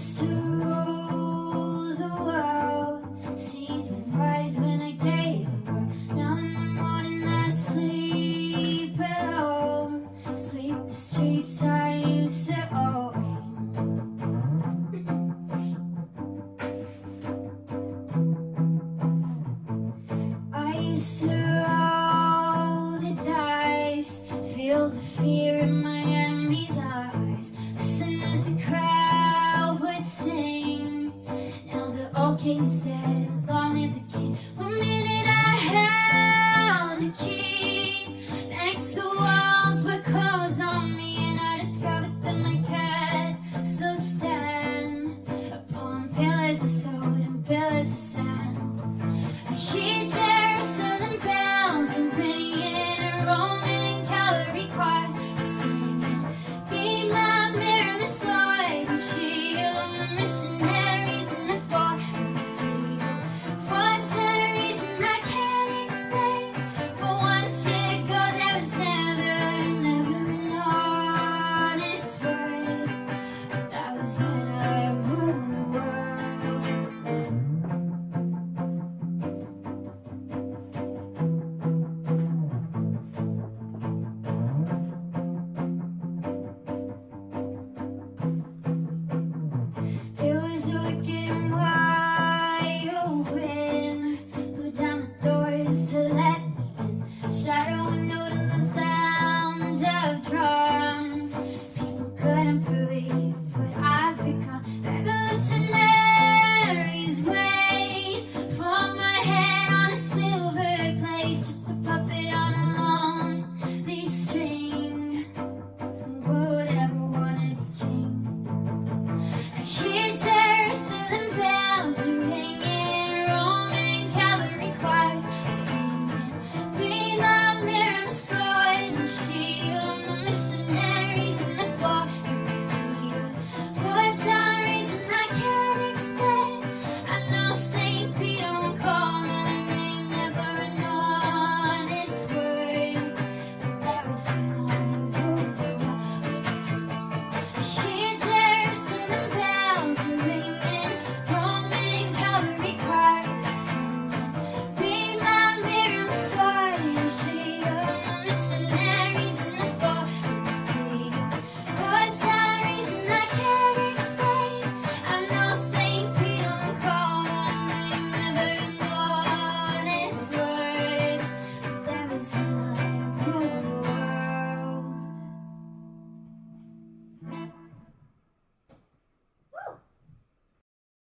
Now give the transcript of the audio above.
Soon the world sees me rise. King said innocent.